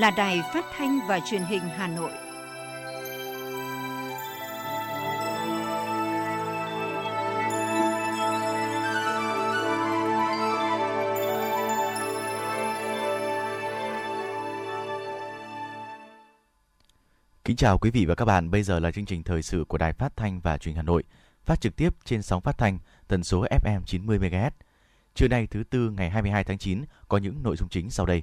là Đài Phát thanh và Truyền hình Hà Nội. Kính chào quý vị và các bạn, bây giờ là chương trình thời sự của Đài Phát thanh và Truyền hình Hà Nội, phát trực tiếp trên sóng phát thanh tần số FM 90 MHz. Trưa nay thứ tư ngày 22 tháng 9 có những nội dung chính sau đây.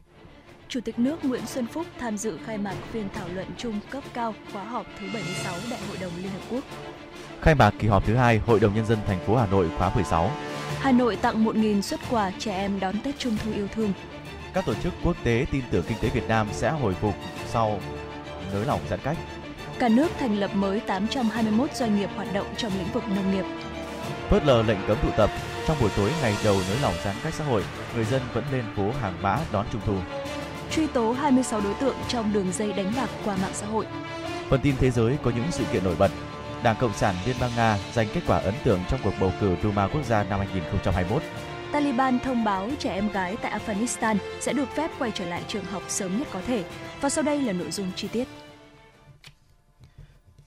Chủ tịch nước Nguyễn Xuân Phúc tham dự khai mạc phiên thảo luận chung cấp cao khóa họp thứ 76 Đại hội đồng Liên Hợp Quốc. Khai mạc kỳ họp thứ hai Hội đồng Nhân dân thành phố Hà Nội khóa 16. Hà Nội tặng 1.000 xuất quà trẻ em đón Tết Trung thu yêu thương. Các tổ chức quốc tế tin tưởng kinh tế Việt Nam sẽ hồi phục sau nới lỏng giãn cách. Cả nước thành lập mới 821 doanh nghiệp hoạt động trong lĩnh vực nông nghiệp. Phớt lờ lệnh cấm tụ tập, trong buổi tối ngày đầu nới lỏng giãn cách xã hội, người dân vẫn lên phố hàng mã đón Trung thu. Truy tố 26 đối tượng trong đường dây đánh bạc qua mạng xã hội. Phần tin thế giới có những sự kiện nổi bật. Đảng Cộng sản Liên bang Nga giành kết quả ấn tượng trong cuộc bầu cử Duma quốc gia năm 2021. Taliban thông báo trẻ em gái tại Afghanistan sẽ được phép quay trở lại trường học sớm nhất có thể. Và sau đây là nội dung chi tiết.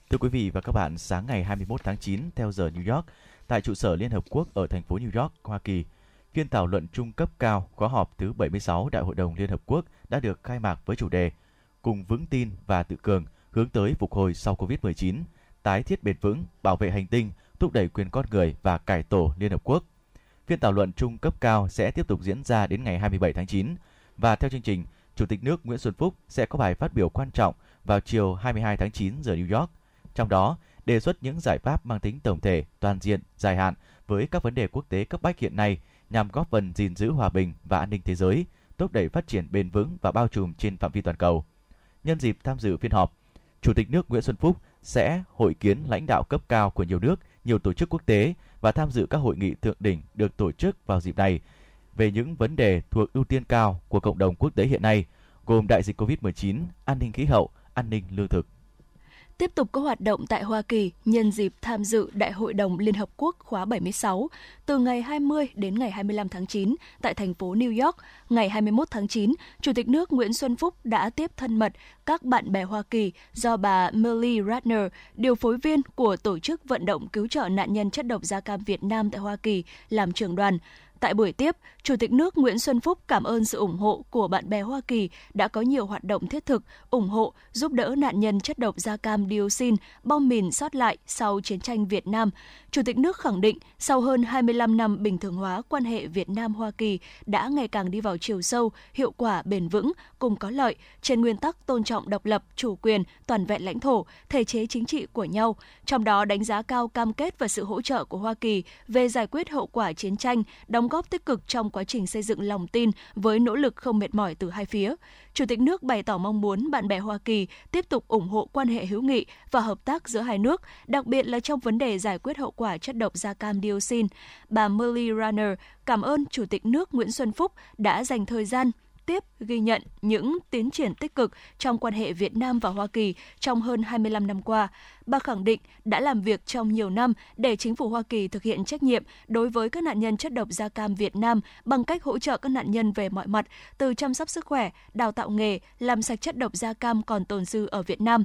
Thưa quý vị và các bạn, sáng ngày 21 tháng 9 theo giờ New York, tại trụ sở Liên Hợp Quốc ở thành phố New York, Hoa Kỳ, phiên thảo luận trung cấp cao khóa họp thứ 76 Đại hội đồng Liên Hợp Quốc đã được khai mạc với chủ đề Cùng vững tin và tự cường hướng tới phục hồi sau Covid-19, tái thiết bền vững, bảo vệ hành tinh, thúc đẩy quyền con người và cải tổ Liên Hợp Quốc. Phiên thảo luận trung cấp cao sẽ tiếp tục diễn ra đến ngày 27 tháng 9 và theo chương trình, Chủ tịch nước Nguyễn Xuân Phúc sẽ có bài phát biểu quan trọng vào chiều 22 tháng 9 giờ New York. Trong đó, đề xuất những giải pháp mang tính tổng thể, toàn diện, dài hạn với các vấn đề quốc tế cấp bách hiện nay nhằm góp phần gìn giữ hòa bình và an ninh thế giới, thúc đẩy phát triển bền vững và bao trùm trên phạm vi toàn cầu. Nhân dịp tham dự phiên họp, Chủ tịch nước Nguyễn Xuân Phúc sẽ hội kiến lãnh đạo cấp cao của nhiều nước, nhiều tổ chức quốc tế và tham dự các hội nghị thượng đỉnh được tổ chức vào dịp này về những vấn đề thuộc ưu tiên cao của cộng đồng quốc tế hiện nay, gồm đại dịch COVID-19, an ninh khí hậu, an ninh lương thực tiếp tục có hoạt động tại Hoa Kỳ nhân dịp tham dự Đại hội đồng Liên Hợp Quốc khóa 76 từ ngày 20 đến ngày 25 tháng 9 tại thành phố New York. Ngày 21 tháng 9, Chủ tịch nước Nguyễn Xuân Phúc đã tiếp thân mật các bạn bè Hoa Kỳ do bà Millie Ratner, điều phối viên của Tổ chức Vận động Cứu trợ Nạn nhân chất độc da cam Việt Nam tại Hoa Kỳ, làm trưởng đoàn. Tại buổi tiếp, Chủ tịch nước Nguyễn Xuân Phúc cảm ơn sự ủng hộ của bạn bè Hoa Kỳ đã có nhiều hoạt động thiết thực, ủng hộ, giúp đỡ nạn nhân chất độc da cam dioxin, bom mìn sót lại sau chiến tranh Việt Nam. Chủ tịch nước khẳng định, sau hơn 25 năm bình thường hóa quan hệ Việt Nam-Hoa Kỳ đã ngày càng đi vào chiều sâu, hiệu quả bền vững, cùng có lợi, trên nguyên tắc tôn trọng độc lập, chủ quyền, toàn vẹn lãnh thổ, thể chế chính trị của nhau, trong đó đánh giá cao cam kết và sự hỗ trợ của Hoa Kỳ về giải quyết hậu quả chiến tranh, đóng góp tích cực trong quá trình xây dựng lòng tin với nỗ lực không mệt mỏi từ hai phía. Chủ tịch nước bày tỏ mong muốn bạn bè Hoa Kỳ tiếp tục ủng hộ quan hệ hữu nghị và hợp tác giữa hai nước, đặc biệt là trong vấn đề giải quyết hậu quả chất độc da cam dioxin. Bà Molly Runner cảm ơn Chủ tịch nước Nguyễn Xuân Phúc đã dành thời gian tiếp ghi nhận những tiến triển tích cực trong quan hệ Việt Nam và Hoa Kỳ trong hơn 25 năm qua. Bà khẳng định đã làm việc trong nhiều năm để chính phủ Hoa Kỳ thực hiện trách nhiệm đối với các nạn nhân chất độc da cam Việt Nam bằng cách hỗ trợ các nạn nhân về mọi mặt, từ chăm sóc sức khỏe, đào tạo nghề, làm sạch chất độc da cam còn tồn dư ở Việt Nam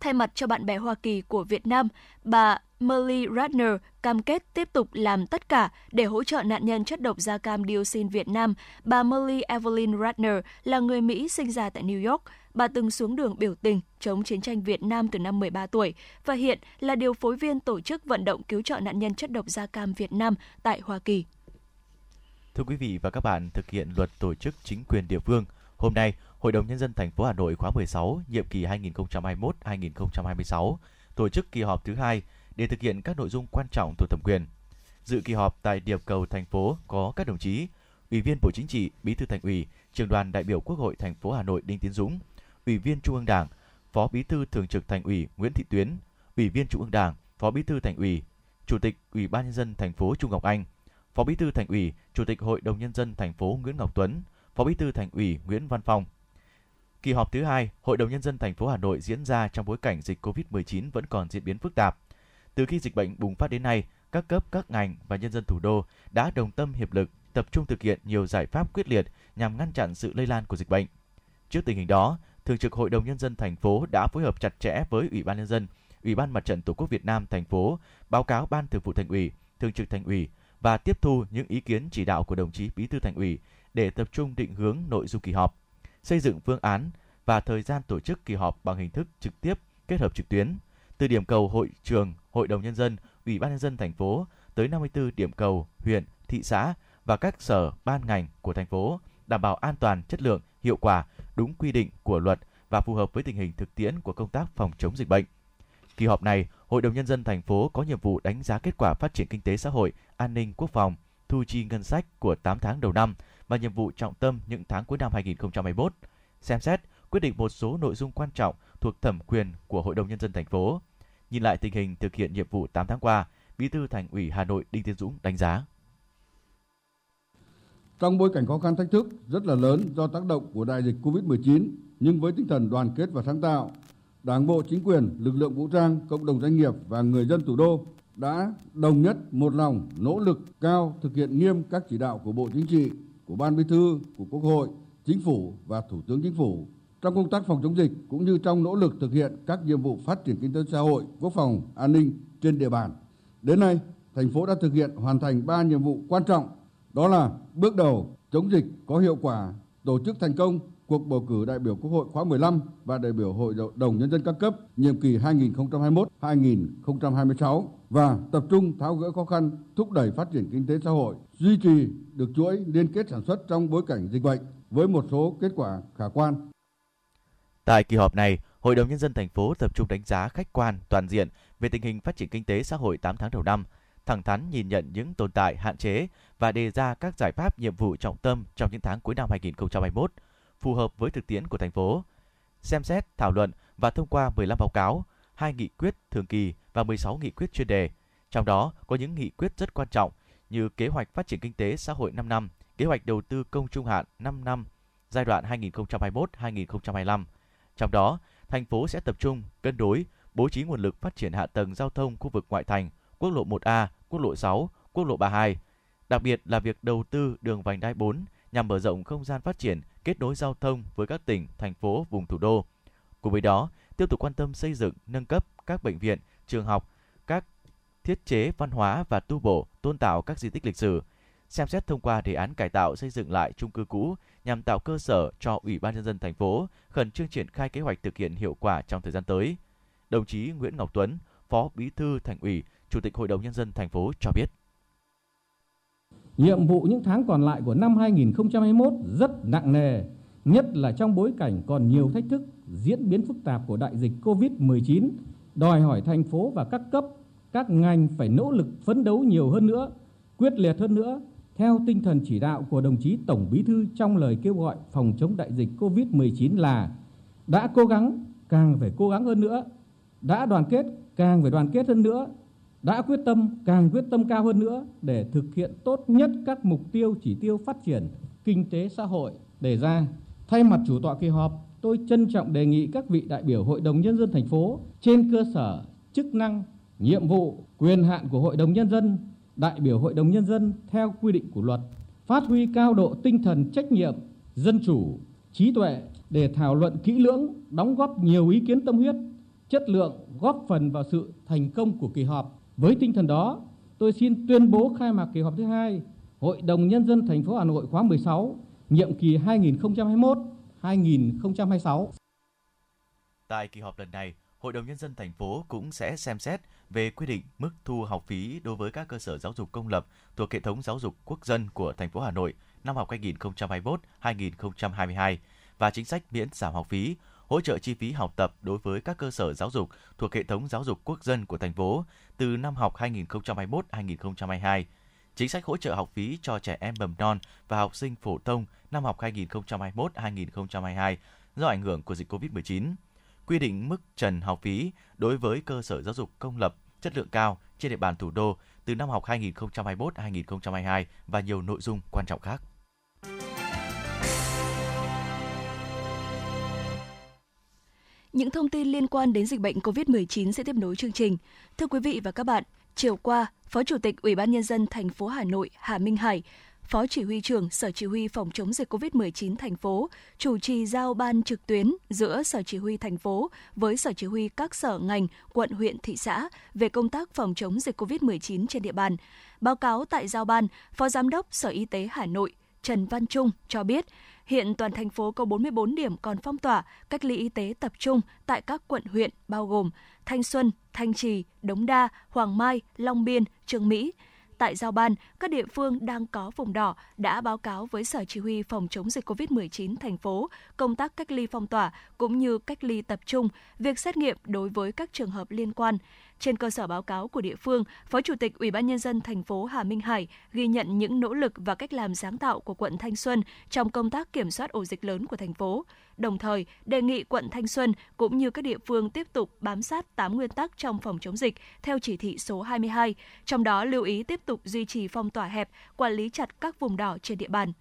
thay mặt cho bạn bè Hoa Kỳ của Việt Nam, bà Molly Ratner cam kết tiếp tục làm tất cả để hỗ trợ nạn nhân chất độc da cam dioxin Việt Nam. Bà Molly Evelyn Ratner là người Mỹ sinh ra tại New York. Bà từng xuống đường biểu tình chống chiến tranh Việt Nam từ năm 13 tuổi và hiện là điều phối viên tổ chức vận động cứu trợ nạn nhân chất độc da cam Việt Nam tại Hoa Kỳ. Thưa quý vị và các bạn, thực hiện luật tổ chức chính quyền địa phương, hôm nay Hội đồng nhân dân thành phố Hà Nội khóa 16, nhiệm kỳ 2021-2026 tổ chức kỳ họp thứ hai để thực hiện các nội dung quan trọng thuộc thẩm quyền. Dự kỳ họp tại điểm cầu thành phố có các đồng chí Ủy viên Bộ Chính trị, Bí thư Thành ủy, Trường đoàn đại biểu Quốc hội thành phố Hà Nội Đinh Tiến Dũng, Ủy viên Trung ương Đảng, Phó Bí thư Thường trực Thành ủy Nguyễn Thị Tuyến, Ủy viên Trung ương Đảng, Phó Bí thư Thành ủy, Chủ tịch Ủy ban nhân dân thành phố Trung Ngọc Anh, Phó Bí thư Thành ủy, Chủ tịch Hội đồng nhân dân thành phố Nguyễn Ngọc Tuấn, Phó Bí thư Thành ủy Nguyễn Văn Phong. Kỳ họp thứ hai, Hội đồng nhân dân thành phố Hà Nội diễn ra trong bối cảnh dịch COVID-19 vẫn còn diễn biến phức tạp. Từ khi dịch bệnh bùng phát đến nay, các cấp, các ngành và nhân dân thủ đô đã đồng tâm hiệp lực tập trung thực hiện nhiều giải pháp quyết liệt nhằm ngăn chặn sự lây lan của dịch bệnh. Trước tình hình đó, Thường trực Hội đồng nhân dân thành phố đã phối hợp chặt chẽ với Ủy ban nhân dân, Ủy ban Mặt trận Tổ quốc Việt Nam thành phố báo cáo Ban Thường vụ Thành ủy, Thường trực Thành ủy và tiếp thu những ý kiến chỉ đạo của đồng chí Bí thư Thành ủy để tập trung định hướng nội dung kỳ họp, xây dựng phương án và thời gian tổ chức kỳ họp bằng hình thức trực tiếp kết hợp trực tuyến từ điểm cầu hội trường, hội đồng nhân dân, ủy ban nhân dân thành phố tới 54 điểm cầu huyện, thị xã và các sở ban ngành của thành phố đảm bảo an toàn, chất lượng, hiệu quả, đúng quy định của luật và phù hợp với tình hình thực tiễn của công tác phòng chống dịch bệnh. Kỳ họp này, Hội đồng nhân dân thành phố có nhiệm vụ đánh giá kết quả phát triển kinh tế xã hội, an ninh quốc phòng, thu chi ngân sách của 8 tháng đầu năm và nhiệm vụ trọng tâm những tháng cuối năm 2021, xem xét quyết định một số nội dung quan trọng thuộc thẩm quyền của Hội đồng nhân dân thành phố. Nhìn lại tình hình thực hiện nhiệm vụ 8 tháng qua, Bí thư Thành ủy Hà Nội Đinh Tiến Dũng đánh giá. Trong bối cảnh khó khăn thách thức rất là lớn do tác động của đại dịch Covid-19, nhưng với tinh thần đoàn kết và sáng tạo, Đảng bộ, chính quyền, lực lượng vũ trang, cộng đồng doanh nghiệp và người dân thủ đô đã đồng nhất một lòng nỗ lực cao thực hiện nghiêm các chỉ đạo của Bộ Chính trị, của Ban Bí thư, của Quốc hội, Chính phủ và Thủ tướng Chính phủ trong công tác phòng chống dịch cũng như trong nỗ lực thực hiện các nhiệm vụ phát triển kinh tế xã hội, quốc phòng, an ninh trên địa bàn. Đến nay, thành phố đã thực hiện hoàn thành 3 nhiệm vụ quan trọng, đó là bước đầu chống dịch có hiệu quả, tổ chức thành công cuộc bầu cử đại biểu Quốc hội khóa 15 và đại biểu Hội đồng Nhân dân các cấp nhiệm kỳ 2021-2026 và tập trung tháo gỡ khó khăn, thúc đẩy phát triển kinh tế xã hội, duy trì được chuỗi liên kết sản xuất trong bối cảnh dịch bệnh với một số kết quả khả quan. Tại kỳ họp này, Hội đồng Nhân dân thành phố tập trung đánh giá khách quan, toàn diện về tình hình phát triển kinh tế xã hội 8 tháng đầu năm, thẳng thắn nhìn nhận những tồn tại, hạn chế và đề ra các giải pháp nhiệm vụ trọng tâm trong những tháng cuối năm 2021, phù hợp với thực tiễn của thành phố. Xem xét, thảo luận và thông qua 15 báo cáo, hai nghị quyết thường kỳ và 16 nghị quyết chuyên đề. Trong đó có những nghị quyết rất quan trọng như kế hoạch phát triển kinh tế xã hội 5 năm, kế hoạch đầu tư công trung hạn 5 năm giai đoạn 2021-2025. Trong đó, thành phố sẽ tập trung cân đối bố trí nguồn lực phát triển hạ tầng giao thông khu vực ngoại thành, quốc lộ 1A, quốc lộ 6, quốc lộ 32. Đặc biệt là việc đầu tư đường vành đai 4 nhằm mở rộng không gian phát triển, kết nối giao thông với các tỉnh, thành phố, vùng thủ đô. Cùng với đó, tiếp tục quan tâm xây dựng, nâng cấp các bệnh viện, trường học, các thiết chế văn hóa và tu bổ, tôn tạo các di tích lịch sử, xem xét thông qua đề án cải tạo xây dựng lại chung cư cũ nhằm tạo cơ sở cho Ủy ban nhân dân thành phố khẩn trương triển khai kế hoạch thực hiện hiệu quả trong thời gian tới. Đồng chí Nguyễn Ngọc Tuấn, Phó Bí thư Thành ủy, Chủ tịch Hội đồng nhân dân thành phố cho biết. Nhiệm vụ những tháng còn lại của năm 2021 rất nặng nề, nhất là trong bối cảnh còn nhiều thách thức diễn biến phức tạp của đại dịch Covid-19, đòi hỏi thành phố và các cấp, các ngành phải nỗ lực phấn đấu nhiều hơn nữa, quyết liệt hơn nữa theo tinh thần chỉ đạo của đồng chí Tổng Bí thư trong lời kêu gọi phòng chống đại dịch Covid-19 là đã cố gắng càng phải cố gắng hơn nữa, đã đoàn kết càng phải đoàn kết hơn nữa, đã quyết tâm càng quyết tâm cao hơn nữa để thực hiện tốt nhất các mục tiêu chỉ tiêu phát triển kinh tế xã hội đề ra. Thay mặt chủ tọa kỳ họp, tôi trân trọng đề nghị các vị đại biểu Hội đồng Nhân dân thành phố trên cơ sở chức năng, nhiệm vụ, quyền hạn của Hội đồng Nhân dân, đại biểu Hội đồng Nhân dân theo quy định của luật, phát huy cao độ tinh thần trách nhiệm, dân chủ, trí tuệ để thảo luận kỹ lưỡng, đóng góp nhiều ý kiến tâm huyết, chất lượng góp phần vào sự thành công của kỳ họp. Với tinh thần đó, tôi xin tuyên bố khai mạc kỳ họp thứ hai Hội đồng Nhân dân thành phố Hà Nội khóa 16, nhiệm kỳ 2021-2026. Tại kỳ họp lần này, Hội đồng Nhân dân thành phố cũng sẽ xem xét về quy định mức thu học phí đối với các cơ sở giáo dục công lập thuộc hệ thống giáo dục quốc dân của thành phố Hà Nội năm học 2021-2022 và chính sách miễn giảm học phí, hỗ trợ chi phí học tập đối với các cơ sở giáo dục thuộc hệ thống giáo dục quốc dân của thành phố từ năm học 2021-2022. Chính sách hỗ trợ học phí cho trẻ em mầm non và học sinh phổ thông năm học 2021-2022 do ảnh hưởng của dịch COVID-19 quy định mức trần học phí đối với cơ sở giáo dục công lập chất lượng cao trên địa bàn thủ đô từ năm học 2021-2022 và nhiều nội dung quan trọng khác. Những thông tin liên quan đến dịch bệnh COVID-19 sẽ tiếp nối chương trình. Thưa quý vị và các bạn, chiều qua, Phó Chủ tịch Ủy ban nhân dân thành phố Hà Nội Hà Minh Hải Phó Chỉ huy trưởng Sở Chỉ huy phòng chống dịch COVID-19 thành phố, chủ trì giao ban trực tuyến giữa Sở Chỉ huy thành phố với Sở Chỉ huy các sở ngành, quận, huyện, thị xã về công tác phòng chống dịch COVID-19 trên địa bàn. Báo cáo tại giao ban, Phó Giám đốc Sở Y tế Hà Nội Trần Văn Trung cho biết, hiện toàn thành phố có 44 điểm còn phong tỏa, cách ly y tế tập trung tại các quận huyện bao gồm Thanh Xuân, Thanh Trì, Đống Đa, Hoàng Mai, Long Biên, Trường Mỹ. Tại giao ban, các địa phương đang có vùng đỏ đã báo cáo với Sở Chỉ huy phòng chống dịch COVID-19 thành phố công tác cách ly phong tỏa cũng như cách ly tập trung, việc xét nghiệm đối với các trường hợp liên quan. Trên cơ sở báo cáo của địa phương, Phó Chủ tịch Ủy ban nhân dân thành phố Hà Minh Hải ghi nhận những nỗ lực và cách làm sáng tạo của quận Thanh Xuân trong công tác kiểm soát ổ dịch lớn của thành phố. Đồng thời, đề nghị quận Thanh Xuân cũng như các địa phương tiếp tục bám sát 8 nguyên tắc trong phòng chống dịch theo chỉ thị số 22, trong đó lưu ý tiếp tục duy trì phong tỏa hẹp, quản lý chặt các vùng đỏ trên địa bàn.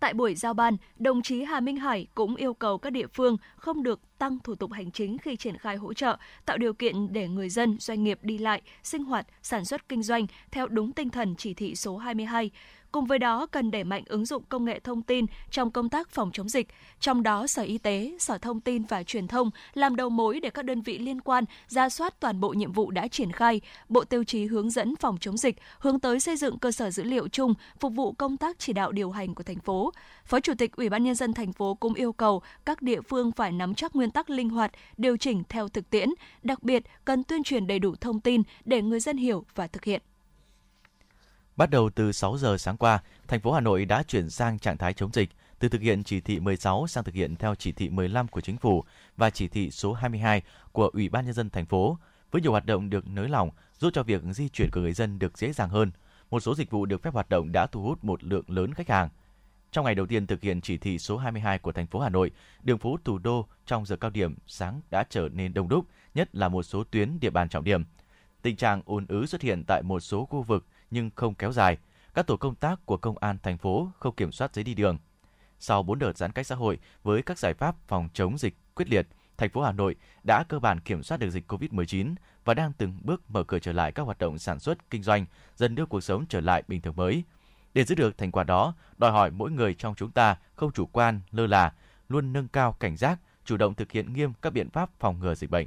Tại buổi giao ban, đồng chí Hà Minh Hải cũng yêu cầu các địa phương không được tăng thủ tục hành chính khi triển khai hỗ trợ, tạo điều kiện để người dân, doanh nghiệp đi lại, sinh hoạt, sản xuất kinh doanh theo đúng tinh thần chỉ thị số 22. Cùng với đó, cần đẩy mạnh ứng dụng công nghệ thông tin trong công tác phòng chống dịch, trong đó Sở Y tế, Sở Thông tin và Truyền thông làm đầu mối để các đơn vị liên quan ra soát toàn bộ nhiệm vụ đã triển khai, bộ tiêu chí hướng dẫn phòng chống dịch, hướng tới xây dựng cơ sở dữ liệu chung phục vụ công tác chỉ đạo điều hành của thành phố. Phó Chủ tịch Ủy ban nhân dân thành phố cũng yêu cầu các địa phương phải nắm chắc nguyên tắc linh hoạt, điều chỉnh theo thực tiễn, đặc biệt cần tuyên truyền đầy đủ thông tin để người dân hiểu và thực hiện. Bắt đầu từ 6 giờ sáng qua, thành phố Hà Nội đã chuyển sang trạng thái chống dịch, từ thực hiện chỉ thị 16 sang thực hiện theo chỉ thị 15 của chính phủ và chỉ thị số 22 của Ủy ban nhân dân thành phố, với nhiều hoạt động được nới lỏng, giúp cho việc di chuyển của người dân được dễ dàng hơn. Một số dịch vụ được phép hoạt động đã thu hút một lượng lớn khách hàng. Trong ngày đầu tiên thực hiện chỉ thị số 22 của thành phố Hà Nội, đường phố thủ đô trong giờ cao điểm sáng đã trở nên đông đúc, nhất là một số tuyến địa bàn trọng điểm. Tình trạng ùn ứ xuất hiện tại một số khu vực nhưng không kéo dài. Các tổ công tác của công an thành phố không kiểm soát giấy đi đường. Sau 4 đợt giãn cách xã hội với các giải pháp phòng chống dịch quyết liệt, thành phố Hà Nội đã cơ bản kiểm soát được dịch COVID-19 và đang từng bước mở cửa trở lại các hoạt động sản xuất, kinh doanh, dần đưa cuộc sống trở lại bình thường mới. Để giữ được thành quả đó, đòi hỏi mỗi người trong chúng ta không chủ quan, lơ là, luôn nâng cao cảnh giác, chủ động thực hiện nghiêm các biện pháp phòng ngừa dịch bệnh.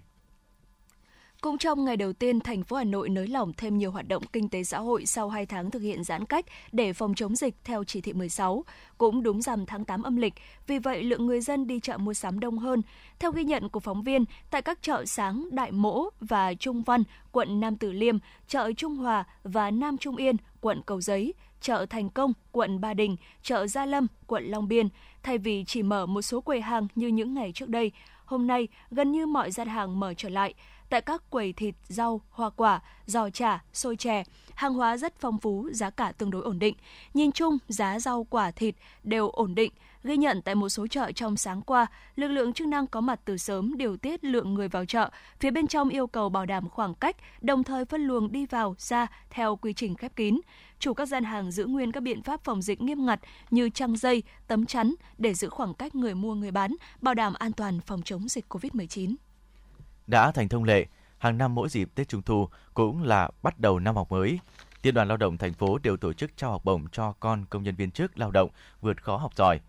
Cũng trong ngày đầu tiên, thành phố Hà Nội nới lỏng thêm nhiều hoạt động kinh tế xã hội sau 2 tháng thực hiện giãn cách để phòng chống dịch theo chỉ thị 16, cũng đúng rằm tháng 8 âm lịch, vì vậy lượng người dân đi chợ mua sắm đông hơn. Theo ghi nhận của phóng viên, tại các chợ sáng Đại Mỗ và Trung Văn, quận Nam Từ Liêm, chợ Trung Hòa và Nam Trung Yên, quận Cầu Giấy, chợ Thành Công, quận Ba Đình, chợ Gia Lâm, quận Long Biên, thay vì chỉ mở một số quầy hàng như những ngày trước đây, hôm nay gần như mọi gian hàng mở trở lại tại các quầy thịt, rau, hoa quả, giò chả, xôi chè. Hàng hóa rất phong phú, giá cả tương đối ổn định. Nhìn chung, giá rau quả thịt đều ổn định. Ghi nhận tại một số chợ trong sáng qua, lực lượng chức năng có mặt từ sớm điều tiết lượng người vào chợ. Phía bên trong yêu cầu bảo đảm khoảng cách, đồng thời phân luồng đi vào, ra theo quy trình khép kín. Chủ các gian hàng giữ nguyên các biện pháp phòng dịch nghiêm ngặt như trăng dây, tấm chắn để giữ khoảng cách người mua người bán, bảo đảm an toàn phòng chống dịch COVID-19. Đã thành thông lệ, hàng năm mỗi dịp Tết Trung thu cũng là bắt đầu năm học mới. Liên đoàn Lao động thành phố đều tổ chức trao học bổng cho con công nhân viên chức lao động vượt khó học giỏi.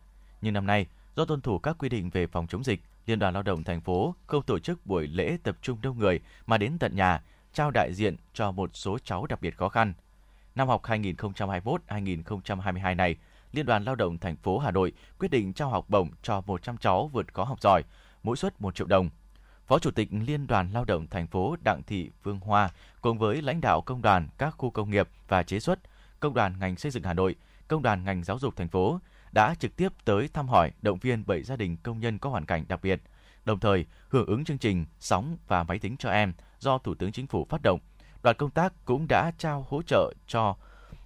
Nhưng năm nay, do tuân thủ các quy định về phòng chống dịch, Liên đoàn Lao động thành phố không tổ chức buổi lễ tập trung đông người mà đến tận nhà trao đại diện cho một số cháu đặc biệt khó khăn. Năm học 2021-2022 này, Liên đoàn Lao động thành phố Hà Nội quyết định trao học bổng cho 100 cháu vượt khó học giỏi, mỗi suất 1 triệu đồng Phó Chủ tịch Liên đoàn Lao động thành phố Đặng Thị Phương Hoa cùng với lãnh đạo công đoàn các khu công nghiệp và chế xuất, công đoàn ngành xây dựng Hà Nội, công đoàn ngành giáo dục thành phố đã trực tiếp tới thăm hỏi, động viên bảy gia đình công nhân có hoàn cảnh đặc biệt, đồng thời hưởng ứng chương trình sóng và máy tính cho em do Thủ tướng Chính phủ phát động. Đoàn công tác cũng đã trao hỗ trợ cho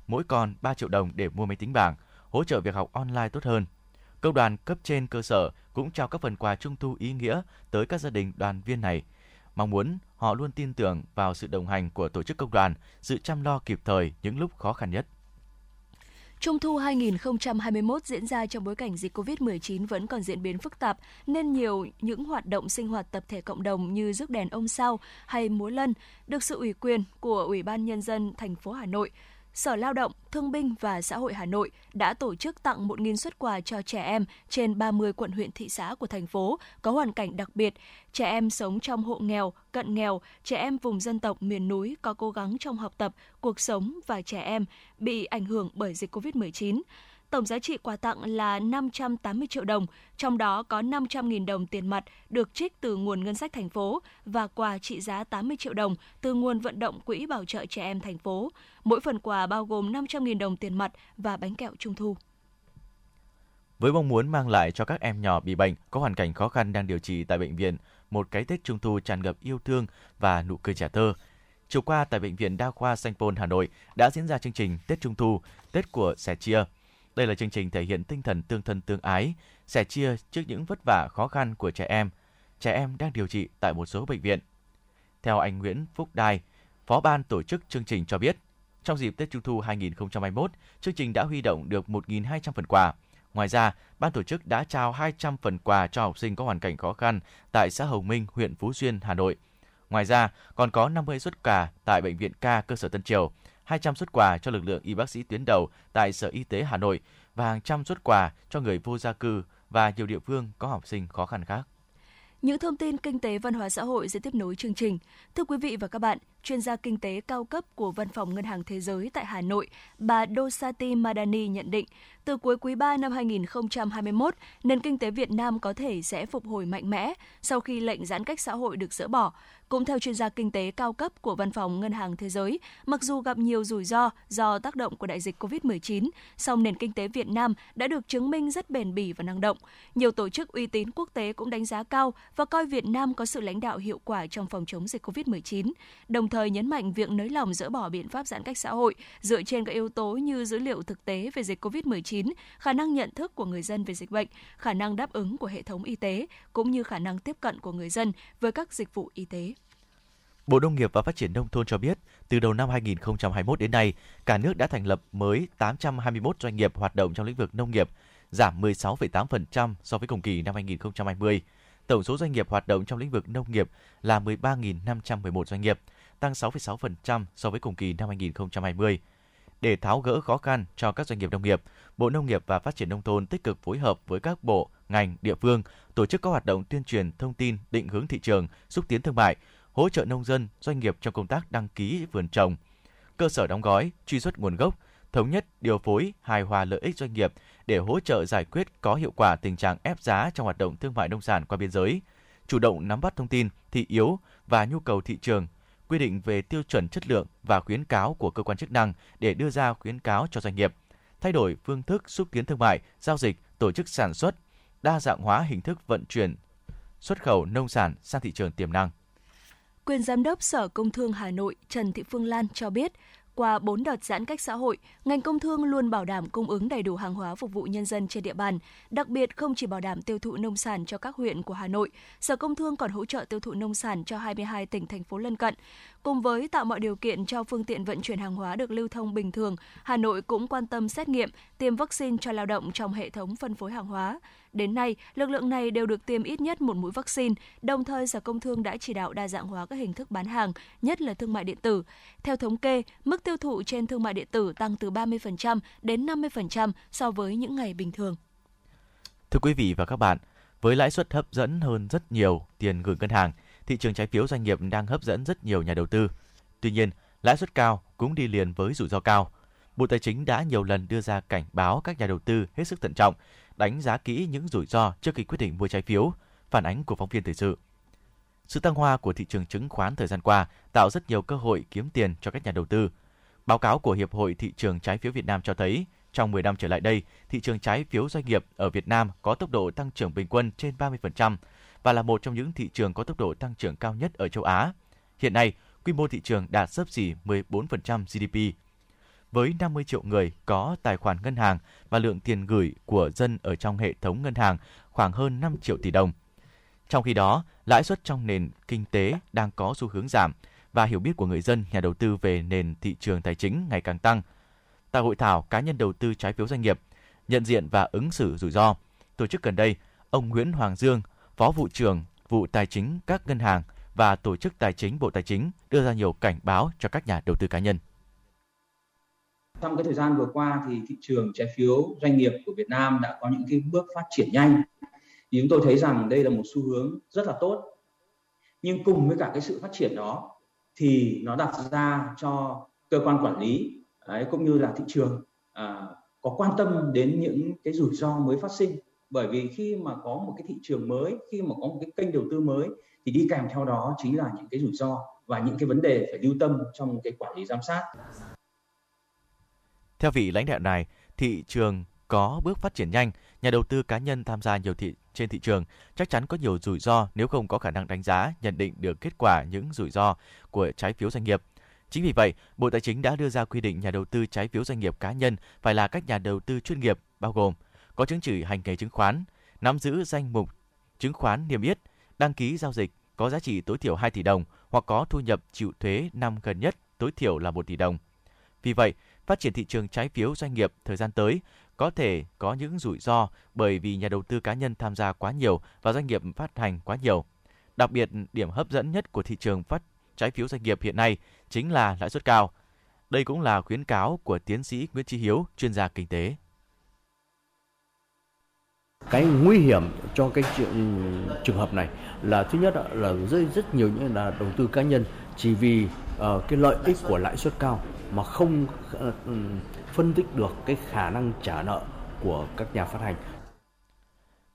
mỗi con 3 triệu đồng để mua máy tính bảng, hỗ trợ việc học online tốt hơn. Công đoàn cấp trên cơ sở cũng trao các phần quà trung thu ý nghĩa tới các gia đình đoàn viên này. Mong muốn họ luôn tin tưởng vào sự đồng hành của tổ chức công đoàn, sự chăm lo kịp thời những lúc khó khăn nhất. Trung thu 2021 diễn ra trong bối cảnh dịch COVID-19 vẫn còn diễn biến phức tạp, nên nhiều những hoạt động sinh hoạt tập thể cộng đồng như rước đèn ông sao hay múa lân được sự ủy quyền của Ủy ban Nhân dân thành phố Hà Nội Sở Lao động, Thương binh và Xã hội Hà Nội đã tổ chức tặng 1.000 xuất quà cho trẻ em trên 30 quận huyện thị xã của thành phố có hoàn cảnh đặc biệt, trẻ em sống trong hộ nghèo, cận nghèo, trẻ em vùng dân tộc miền núi có cố gắng trong học tập, cuộc sống và trẻ em bị ảnh hưởng bởi dịch COVID-19. Tổng giá trị quà tặng là 580 triệu đồng, trong đó có 500.000 đồng tiền mặt được trích từ nguồn ngân sách thành phố và quà trị giá 80 triệu đồng từ nguồn vận động quỹ bảo trợ trẻ em thành phố. Mỗi phần quà bao gồm 500.000 đồng tiền mặt và bánh kẹo trung thu. Với mong muốn mang lại cho các em nhỏ bị bệnh có hoàn cảnh khó khăn đang điều trị tại bệnh viện một cái Tết Trung thu tràn ngập yêu thương và nụ cười trẻ thơ, chiều qua tại Bệnh viện Đa khoa Sanh Pôn, Hà Nội đã diễn ra chương trình Tết Trung thu, Tết của sẻ chia. Đây là chương trình thể hiện tinh thần tương thân tương ái, sẻ chia trước những vất vả khó khăn của trẻ em, trẻ em đang điều trị tại một số bệnh viện. Theo anh Nguyễn Phúc Đài, Phó ban tổ chức chương trình cho biết, trong dịp Tết Trung thu 2021, chương trình đã huy động được 1.200 phần quà. Ngoài ra, ban tổ chức đã trao 200 phần quà cho học sinh có hoàn cảnh khó khăn tại xã Hồng Minh, huyện Phú Xuyên, Hà Nội. Ngoài ra, còn có 50 suất quà tại Bệnh viện Ca cơ sở Tân Triều, 200 suất quà cho lực lượng y bác sĩ tuyến đầu tại Sở Y tế Hà Nội và hàng trăm suất quà cho người vô gia cư và nhiều địa phương có học sinh khó khăn khác. Những thông tin kinh tế văn hóa xã hội sẽ tiếp nối chương trình. Thưa quý vị và các bạn, chuyên gia kinh tế cao cấp của Văn phòng Ngân hàng Thế giới tại Hà Nội, bà Dosati Madani nhận định, từ cuối quý 3 năm 2021, nền kinh tế Việt Nam có thể sẽ phục hồi mạnh mẽ sau khi lệnh giãn cách xã hội được dỡ bỏ. Cũng theo chuyên gia kinh tế cao cấp của Văn phòng Ngân hàng Thế giới, mặc dù gặp nhiều rủi ro do tác động của đại dịch COVID-19, song nền kinh tế Việt Nam đã được chứng minh rất bền bỉ và năng động. Nhiều tổ chức uy tín quốc tế cũng đánh giá cao và coi Việt Nam có sự lãnh đạo hiệu quả trong phòng chống dịch COVID-19, đồng thời nhấn mạnh việc nới lỏng dỡ bỏ biện pháp giãn cách xã hội dựa trên các yếu tố như dữ liệu thực tế về dịch COVID-19, khả năng nhận thức của người dân về dịch bệnh, khả năng đáp ứng của hệ thống y tế cũng như khả năng tiếp cận của người dân với các dịch vụ y tế. Bộ Nông nghiệp và Phát triển Nông thôn cho biết, từ đầu năm 2021 đến nay, cả nước đã thành lập mới 821 doanh nghiệp hoạt động trong lĩnh vực nông nghiệp, giảm 16,8% so với cùng kỳ năm 2020. Tổng số doanh nghiệp hoạt động trong lĩnh vực nông nghiệp là 13.511 doanh nghiệp, tăng 6,6% so với cùng kỳ năm 2020. Để tháo gỡ khó khăn cho các doanh nghiệp nông nghiệp, Bộ Nông nghiệp và Phát triển Nông thôn tích cực phối hợp với các bộ, ngành, địa phương, tổ chức các hoạt động tuyên truyền thông tin, định hướng thị trường, xúc tiến thương mại, hỗ trợ nông dân, doanh nghiệp trong công tác đăng ký vườn trồng, cơ sở đóng gói, truy xuất nguồn gốc, thống nhất điều phối hài hòa lợi ích doanh nghiệp để hỗ trợ giải quyết có hiệu quả tình trạng ép giá trong hoạt động thương mại nông sản qua biên giới, chủ động nắm bắt thông tin thị yếu và nhu cầu thị trường, quy định về tiêu chuẩn chất lượng và khuyến cáo của cơ quan chức năng để đưa ra khuyến cáo cho doanh nghiệp, thay đổi phương thức xúc tiến thương mại, giao dịch, tổ chức sản xuất, đa dạng hóa hình thức vận chuyển xuất khẩu nông sản sang thị trường tiềm năng. Quyền Giám đốc Sở Công Thương Hà Nội Trần Thị Phương Lan cho biết, qua 4 đợt giãn cách xã hội, ngành công thương luôn bảo đảm cung ứng đầy đủ hàng hóa phục vụ nhân dân trên địa bàn. Đặc biệt không chỉ bảo đảm tiêu thụ nông sản cho các huyện của Hà Nội, Sở Công Thương còn hỗ trợ tiêu thụ nông sản cho 22 tỉnh thành phố lân cận. Cùng với tạo mọi điều kiện cho phương tiện vận chuyển hàng hóa được lưu thông bình thường, Hà Nội cũng quan tâm xét nghiệm, tiêm vaccine cho lao động trong hệ thống phân phối hàng hóa. Đến nay, lực lượng này đều được tiêm ít nhất một mũi vaccine, đồng thời Sở Công Thương đã chỉ đạo đa dạng hóa các hình thức bán hàng, nhất là thương mại điện tử. Theo thống kê, mức tiêu thụ trên thương mại điện tử tăng từ 30% đến 50% so với những ngày bình thường. Thưa quý vị và các bạn, với lãi suất hấp dẫn hơn rất nhiều tiền gửi ngân hàng, thị trường trái phiếu doanh nghiệp đang hấp dẫn rất nhiều nhà đầu tư. Tuy nhiên, lãi suất cao cũng đi liền với rủi ro cao. Bộ Tài chính đã nhiều lần đưa ra cảnh báo các nhà đầu tư hết sức thận trọng, đánh giá kỹ những rủi ro trước khi quyết định mua trái phiếu, phản ánh của phóng viên thời sự. Sự tăng hoa của thị trường chứng khoán thời gian qua tạo rất nhiều cơ hội kiếm tiền cho các nhà đầu tư. Báo cáo của Hiệp hội Thị trường Trái phiếu Việt Nam cho thấy, trong 10 năm trở lại đây, thị trường trái phiếu doanh nghiệp ở Việt Nam có tốc độ tăng trưởng bình quân trên 30% và là một trong những thị trường có tốc độ tăng trưởng cao nhất ở châu Á. Hiện nay, quy mô thị trường đạt sấp xỉ 14% GDP. Với 50 triệu người có tài khoản ngân hàng và lượng tiền gửi của dân ở trong hệ thống ngân hàng khoảng hơn 5 triệu tỷ đồng. Trong khi đó, lãi suất trong nền kinh tế đang có xu hướng giảm và hiểu biết của người dân, nhà đầu tư về nền thị trường tài chính ngày càng tăng. Tại hội thảo cá nhân đầu tư trái phiếu doanh nghiệp, nhận diện và ứng xử rủi ro, tổ chức gần đây, ông Nguyễn Hoàng Dương, Phó vụ trưởng vụ tài chính các ngân hàng và tổ chức tài chính Bộ Tài chính đưa ra nhiều cảnh báo cho các nhà đầu tư cá nhân. trong cái thời gian vừa qua thì thị trường trái phiếu doanh nghiệp của Việt Nam đã có những cái bước phát triển nhanh. Thì chúng tôi thấy rằng đây là một xu hướng rất là tốt. Nhưng cùng với cả cái sự phát triển đó thì nó đặt ra cho cơ quan quản lý ấy, cũng như là thị trường à, có quan tâm đến những cái rủi ro mới phát sinh bởi vì khi mà có một cái thị trường mới khi mà có một cái kênh đầu tư mới thì đi kèm theo đó chính là những cái rủi ro và những cái vấn đề phải lưu tâm trong cái quản lý giám sát. Theo vị lãnh đạo này, thị trường có bước phát triển nhanh, nhà đầu tư cá nhân tham gia nhiều thị trên thị trường chắc chắn có nhiều rủi ro nếu không có khả năng đánh giá, nhận định được kết quả những rủi ro của trái phiếu doanh nghiệp. Chính vì vậy, Bộ Tài chính đã đưa ra quy định nhà đầu tư trái phiếu doanh nghiệp cá nhân phải là các nhà đầu tư chuyên nghiệp bao gồm có chứng chỉ hành nghề chứng khoán, nắm giữ danh mục chứng khoán niêm yết, đăng ký giao dịch có giá trị tối thiểu 2 tỷ đồng hoặc có thu nhập chịu thuế năm gần nhất tối thiểu là 1 tỷ đồng. Vì vậy, phát triển thị trường trái phiếu doanh nghiệp thời gian tới có thể có những rủi ro bởi vì nhà đầu tư cá nhân tham gia quá nhiều và doanh nghiệp phát hành quá nhiều. Đặc biệt, điểm hấp dẫn nhất của thị trường phát trái phiếu doanh nghiệp hiện nay chính là lãi suất cao. Đây cũng là khuyến cáo của tiến sĩ Nguyễn Chí Hiếu, chuyên gia kinh tế. Cái nguy hiểm cho cái trường hợp này là thứ nhất là rất rất nhiều những là đầu tư cá nhân chỉ vì uh, cái lợi ích của lãi suất cao mà không uh, phân tích được cái khả năng trả nợ của các nhà phát hành.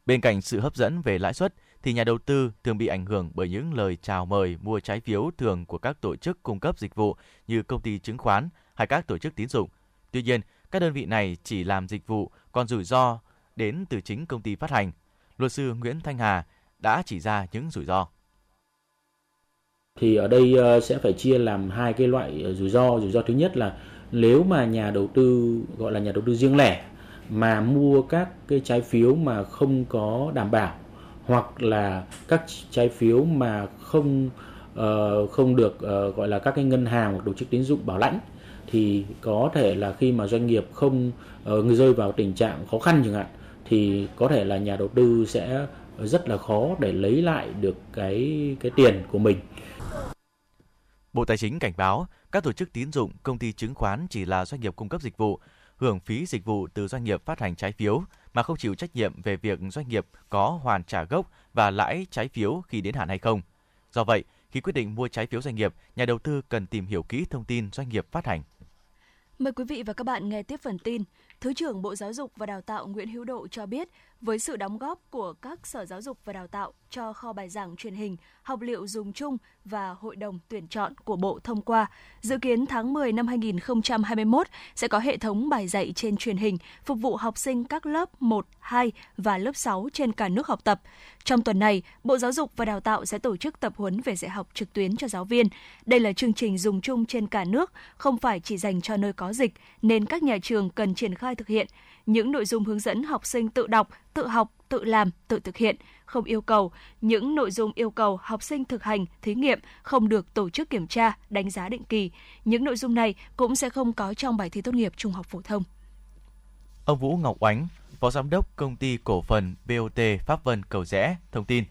Bên cạnh sự hấp dẫn về lãi suất thì nhà đầu tư thường bị ảnh hưởng bởi những lời chào mời mua trái phiếu thường của các tổ chức cung cấp dịch vụ như công ty chứng khoán hay các tổ chức tín dụng. Tuy nhiên, các đơn vị này chỉ làm dịch vụ, còn rủi ro đến từ chính công ty phát hành. Luật sư Nguyễn Thanh Hà đã chỉ ra những rủi ro. Thì ở đây ờ, sẽ phải chia làm hai cái loại ờ, rủi ro. Rủi ro thứ nhất là nếu mà nhà đầu tư gọi là nhà đầu tư riêng lẻ mà mua các cái trái phiếu mà không có đảm bảo hoặc là các trái phiếu mà không uh, không được uh, gọi là các cái ngân hàng hoặc tổ chức tín dụng bảo lãnh thì có thể là khi mà doanh nghiệp không uh, rơi vào tình trạng khó khăn chẳng hạn thì có thể là nhà đầu tư sẽ rất là khó để lấy lại được cái cái tiền của mình. Bộ Tài chính cảnh báo các tổ chức tín dụng, công ty chứng khoán chỉ là doanh nghiệp cung cấp dịch vụ, hưởng phí dịch vụ từ doanh nghiệp phát hành trái phiếu mà không chịu trách nhiệm về việc doanh nghiệp có hoàn trả gốc và lãi trái phiếu khi đến hạn hay không. Do vậy, khi quyết định mua trái phiếu doanh nghiệp, nhà đầu tư cần tìm hiểu kỹ thông tin doanh nghiệp phát hành. Mời quý vị và các bạn nghe tiếp phần tin. Thứ trưởng Bộ Giáo dục và Đào tạo Nguyễn Hữu Độ cho biết, với sự đóng góp của các sở giáo dục và đào tạo cho kho bài giảng truyền hình, học liệu dùng chung và hội đồng tuyển chọn của Bộ thông qua, dự kiến tháng 10 năm 2021 sẽ có hệ thống bài dạy trên truyền hình phục vụ học sinh các lớp 1, 2 và lớp 6 trên cả nước học tập. Trong tuần này, Bộ Giáo dục và Đào tạo sẽ tổ chức tập huấn về dạy học trực tuyến cho giáo viên. Đây là chương trình dùng chung trên cả nước, không phải chỉ dành cho nơi có dịch, nên các nhà trường cần triển khai thực hiện những nội dung hướng dẫn học sinh tự đọc, tự học, tự làm, tự thực hiện, không yêu cầu. Những nội dung yêu cầu học sinh thực hành, thí nghiệm không được tổ chức kiểm tra, đánh giá định kỳ. Những nội dung này cũng sẽ không có trong bài thi tốt nghiệp trung học phổ thông. Ông Vũ Ngọc Oánh, Phó Giám đốc Công ty Cổ phần BOT Pháp Vân Cầu Rẽ, thông tin.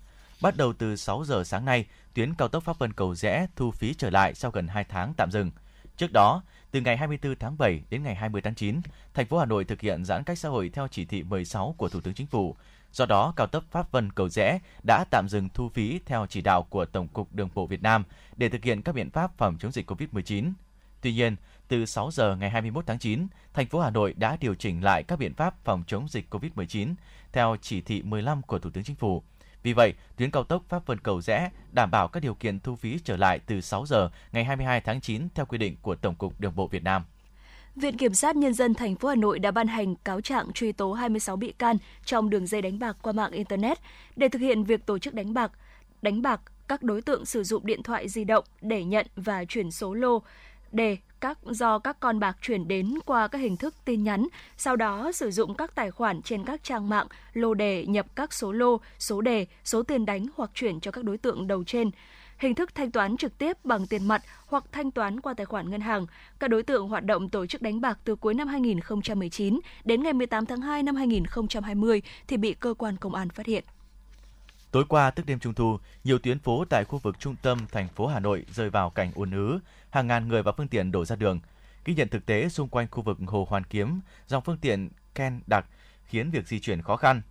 Bắt đầu từ 6 giờ sáng nay, tuyến cao tốc Pháp Vân Cầu Rẽ thu phí trở lại sau gần 2 tháng tạm dừng. Trước đó, từ ngày 24 tháng 7 đến ngày 20 tháng 9, thành phố Hà Nội thực hiện giãn cách xã hội theo chỉ thị 16 của Thủ tướng Chính phủ. Do đó, cao tốc Pháp Vân Cầu Rẽ đã tạm dừng thu phí theo chỉ đạo của Tổng cục Đường bộ Việt Nam để thực hiện các biện pháp phòng chống dịch COVID-19. Tuy nhiên, từ 6 giờ ngày 21 tháng 9, thành phố Hà Nội đã điều chỉnh lại các biện pháp phòng chống dịch COVID-19 theo chỉ thị 15 của Thủ tướng Chính phủ. Vì vậy, tuyến cao tốc Pháp Vân Cầu Rẽ đảm bảo các điều kiện thu phí trở lại từ 6 giờ ngày 22 tháng 9 theo quy định của Tổng cục Đường bộ Việt Nam. Viện Kiểm sát Nhân dân thành phố Hà Nội đã ban hành cáo trạng truy tố 26 bị can trong đường dây đánh bạc qua mạng Internet để thực hiện việc tổ chức đánh bạc. Đánh bạc, các đối tượng sử dụng điện thoại di động để nhận và chuyển số lô đề các do các con bạc chuyển đến qua các hình thức tin nhắn, sau đó sử dụng các tài khoản trên các trang mạng lô đề nhập các số lô, số đề, số tiền đánh hoặc chuyển cho các đối tượng đầu trên. Hình thức thanh toán trực tiếp bằng tiền mặt hoặc thanh toán qua tài khoản ngân hàng. Các đối tượng hoạt động tổ chức đánh bạc từ cuối năm 2019 đến ngày 18 tháng 2 năm 2020 thì bị cơ quan công an phát hiện. Tối qua tức đêm Trung thu, nhiều tuyến phố tại khu vực trung tâm thành phố Hà Nội rơi vào cảnh ùn ứ, hàng ngàn người và phương tiện đổ ra đường. Ghi nhận thực tế xung quanh khu vực Hồ Hoàn Kiếm, dòng phương tiện Ken đặc khiến việc di chuyển khó khăn.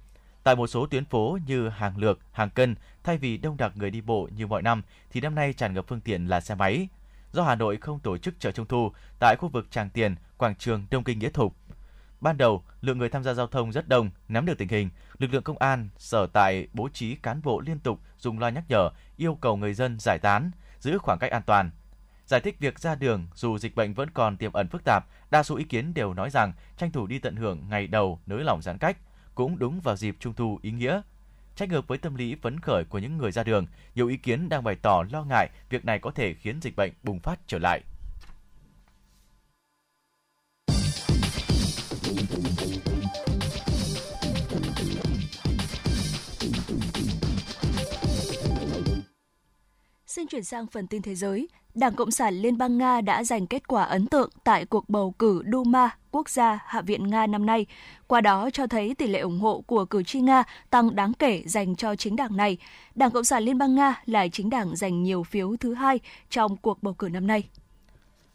Tại một số tuyến phố như Hàng Lược, Hàng Cân, thay vì đông đặc người đi bộ như mọi năm, thì năm nay tràn ngập phương tiện là xe máy. Do Hà Nội không tổ chức chợ Trung thu tại khu vực Tràng Tiền, quảng trường Đông Kinh Nghĩa Thục. Ban đầu, lượng người tham gia giao thông rất đông, nắm được tình hình, lực lượng công an sở tại bố trí cán bộ liên tục dùng loa nhắc nhở, yêu cầu người dân giải tán, giữ khoảng cách an toàn. Giải thích việc ra đường dù dịch bệnh vẫn còn tiềm ẩn phức tạp, đa số ý kiến đều nói rằng tranh thủ đi tận hưởng ngày đầu nới lỏng giãn cách cũng đúng vào dịp Trung thu ý nghĩa. Trái ngược với tâm lý phấn khởi của những người ra đường, nhiều ý kiến đang bày tỏ lo ngại việc này có thể khiến dịch bệnh bùng phát trở lại. Xin chuyển sang phần tin thế giới. Đảng Cộng sản Liên bang Nga đã giành kết quả ấn tượng tại cuộc bầu cử Duma quốc gia Hạ viện Nga năm nay. Qua đó cho thấy tỷ lệ ủng hộ của cử tri Nga tăng đáng kể dành cho chính đảng này. Đảng Cộng sản Liên bang Nga là chính đảng giành nhiều phiếu thứ hai trong cuộc bầu cử năm nay.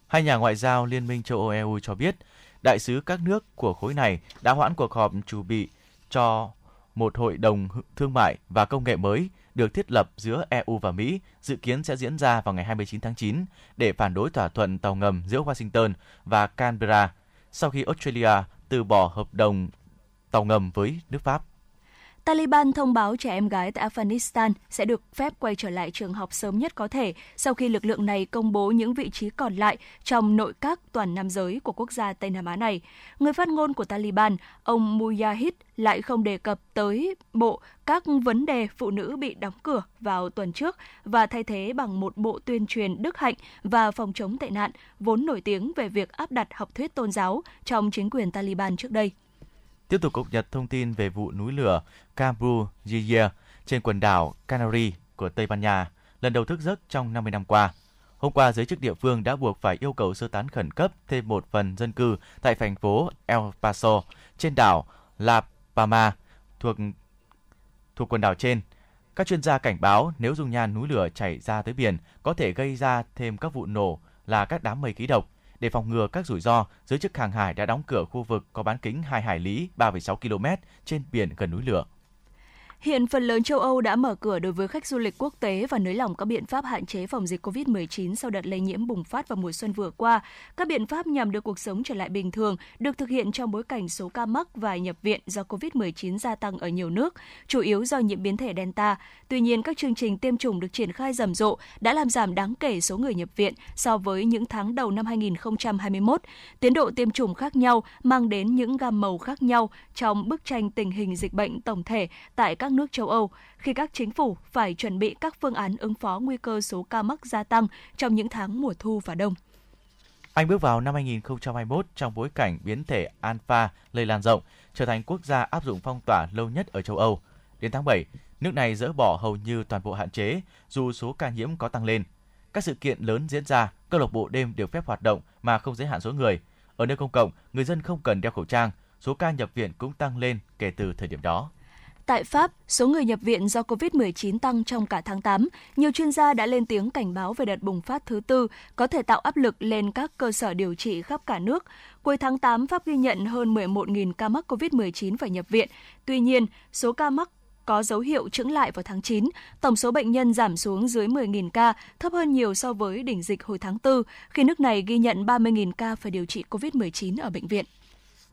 Hai nhà ngoại giao Liên minh châu Âu EU cho biết, đại sứ các nước của khối này đã hoãn cuộc họp chuẩn bị cho một hội đồng thương mại và công nghệ mới được thiết lập giữa EU và Mỹ, dự kiến sẽ diễn ra vào ngày 29 tháng 9 để phản đối thỏa thuận tàu ngầm giữa Washington và Canberra sau khi Australia từ bỏ hợp đồng tàu ngầm với nước Pháp. Taliban thông báo trẻ em gái tại Afghanistan sẽ được phép quay trở lại trường học sớm nhất có thể sau khi lực lượng này công bố những vị trí còn lại trong nội các toàn nam giới của quốc gia Tây Nam Á này. Người phát ngôn của Taliban, ông Mujahid lại không đề cập tới bộ các vấn đề phụ nữ bị đóng cửa vào tuần trước và thay thế bằng một bộ tuyên truyền đức hạnh và phòng chống tệ nạn vốn nổi tiếng về việc áp đặt học thuyết tôn giáo trong chính quyền Taliban trước đây tiếp tục cập nhật thông tin về vụ núi lửa Cabo Gille trên quần đảo Canary của Tây Ban Nha, lần đầu thức giấc trong 50 năm qua. Hôm qua, giới chức địa phương đã buộc phải yêu cầu sơ tán khẩn cấp thêm một phần dân cư tại thành phố El Paso trên đảo La Palma thuộc thuộc quần đảo trên. Các chuyên gia cảnh báo nếu dung nhan núi lửa chảy ra tới biển có thể gây ra thêm các vụ nổ là các đám mây khí độc để phòng ngừa các rủi ro, giới chức hàng hải đã đóng cửa khu vực có bán kính 2 hải lý 3,6 km trên biển gần núi lửa. Hiện phần lớn châu Âu đã mở cửa đối với khách du lịch quốc tế và nới lỏng các biện pháp hạn chế phòng dịch COVID-19 sau đợt lây nhiễm bùng phát vào mùa xuân vừa qua. Các biện pháp nhằm đưa cuộc sống trở lại bình thường được thực hiện trong bối cảnh số ca mắc và nhập viện do COVID-19 gia tăng ở nhiều nước, chủ yếu do nhiễm biến thể Delta. Tuy nhiên, các chương trình tiêm chủng được triển khai rầm rộ đã làm giảm đáng kể số người nhập viện so với những tháng đầu năm 2021. Tiến độ tiêm chủng khác nhau mang đến những gam màu khác nhau trong bức tranh tình hình dịch bệnh tổng thể tại các các nước châu Âu khi các chính phủ phải chuẩn bị các phương án ứng phó nguy cơ số ca mắc gia tăng trong những tháng mùa thu và đông. Anh bước vào năm 2021 trong bối cảnh biến thể Alpha lây lan rộng, trở thành quốc gia áp dụng phong tỏa lâu nhất ở châu Âu. Đến tháng 7, nước này dỡ bỏ hầu như toàn bộ hạn chế dù số ca nhiễm có tăng lên. Các sự kiện lớn diễn ra, câu lạc bộ đêm được phép hoạt động mà không giới hạn số người. Ở nơi công cộng, người dân không cần đeo khẩu trang, số ca nhập viện cũng tăng lên kể từ thời điểm đó. Tại Pháp, số người nhập viện do COVID-19 tăng trong cả tháng 8. Nhiều chuyên gia đã lên tiếng cảnh báo về đợt bùng phát thứ tư có thể tạo áp lực lên các cơ sở điều trị khắp cả nước. Cuối tháng 8, Pháp ghi nhận hơn 11.000 ca mắc COVID-19 phải nhập viện. Tuy nhiên, số ca mắc có dấu hiệu chững lại vào tháng 9, tổng số bệnh nhân giảm xuống dưới 10.000 ca, thấp hơn nhiều so với đỉnh dịch hồi tháng 4, khi nước này ghi nhận 30.000 ca phải điều trị COVID-19 ở bệnh viện.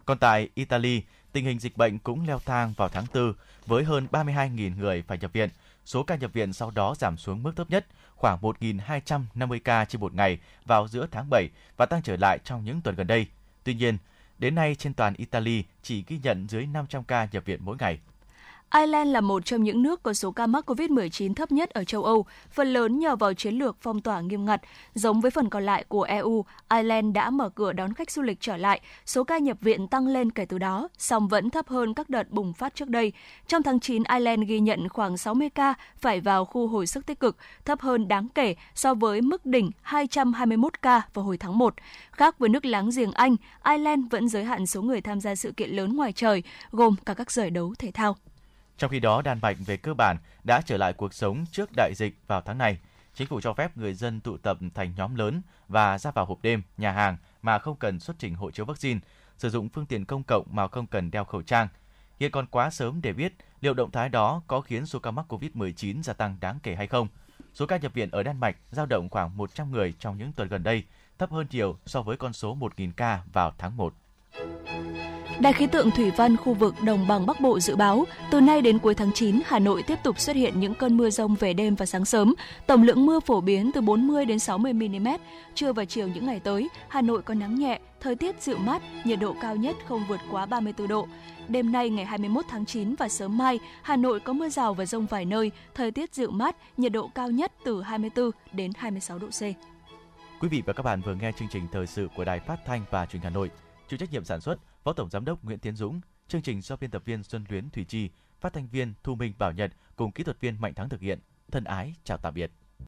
Còn tại Italy, tình hình dịch bệnh cũng leo thang vào tháng 4 với hơn 32.000 người phải nhập viện. Số ca nhập viện sau đó giảm xuống mức thấp nhất, khoảng 1.250 ca trên một ngày vào giữa tháng 7 và tăng trở lại trong những tuần gần đây. Tuy nhiên, đến nay trên toàn Italy chỉ ghi nhận dưới 500 ca nhập viện mỗi ngày. Ireland là một trong những nước có số ca mắc COVID-19 thấp nhất ở châu Âu, phần lớn nhờ vào chiến lược phong tỏa nghiêm ngặt. Giống với phần còn lại của EU, Ireland đã mở cửa đón khách du lịch trở lại, số ca nhập viện tăng lên kể từ đó, song vẫn thấp hơn các đợt bùng phát trước đây. Trong tháng 9, Ireland ghi nhận khoảng 60 ca phải vào khu hồi sức tích cực, thấp hơn đáng kể so với mức đỉnh 221 ca vào hồi tháng 1. Khác với nước láng giềng Anh, Ireland vẫn giới hạn số người tham gia sự kiện lớn ngoài trời, gồm cả các giải đấu thể thao. Trong khi đó, Đan Mạch về cơ bản đã trở lại cuộc sống trước đại dịch vào tháng này. Chính phủ cho phép người dân tụ tập thành nhóm lớn và ra vào hộp đêm, nhà hàng mà không cần xuất trình hộ chiếu vaccine, sử dụng phương tiện công cộng mà không cần đeo khẩu trang. Hiện còn quá sớm để biết liệu động thái đó có khiến số ca mắc COVID-19 gia tăng đáng kể hay không. Số ca nhập viện ở Đan Mạch dao động khoảng 100 người trong những tuần gần đây, thấp hơn nhiều so với con số 1.000 ca vào tháng 1. Đài khí tượng thủy văn khu vực Đồng bằng Bắc Bộ dự báo, từ nay đến cuối tháng 9, Hà Nội tiếp tục xuất hiện những cơn mưa rông về đêm và sáng sớm. Tổng lượng mưa phổ biến từ 40 đến 60 mm. Trưa và chiều những ngày tới, Hà Nội có nắng nhẹ, thời tiết dịu mát, nhiệt độ cao nhất không vượt quá 34 độ. Đêm nay ngày 21 tháng 9 và sớm mai, Hà Nội có mưa rào và rông vài nơi, thời tiết dịu mát, nhiệt độ cao nhất từ 24 đến 26 độ C. Quý vị và các bạn vừa nghe chương trình thời sự của Đài Phát thanh và Truyền hình Hà Nội. Chịu trách nhiệm sản xuất Phó Tổng Giám đốc Nguyễn Tiến Dũng, chương trình do biên tập viên Xuân Luyến Thủy Chi, phát thanh viên Thu Minh Bảo Nhật cùng kỹ thuật viên Mạnh Thắng thực hiện. Thân ái, chào tạm biệt.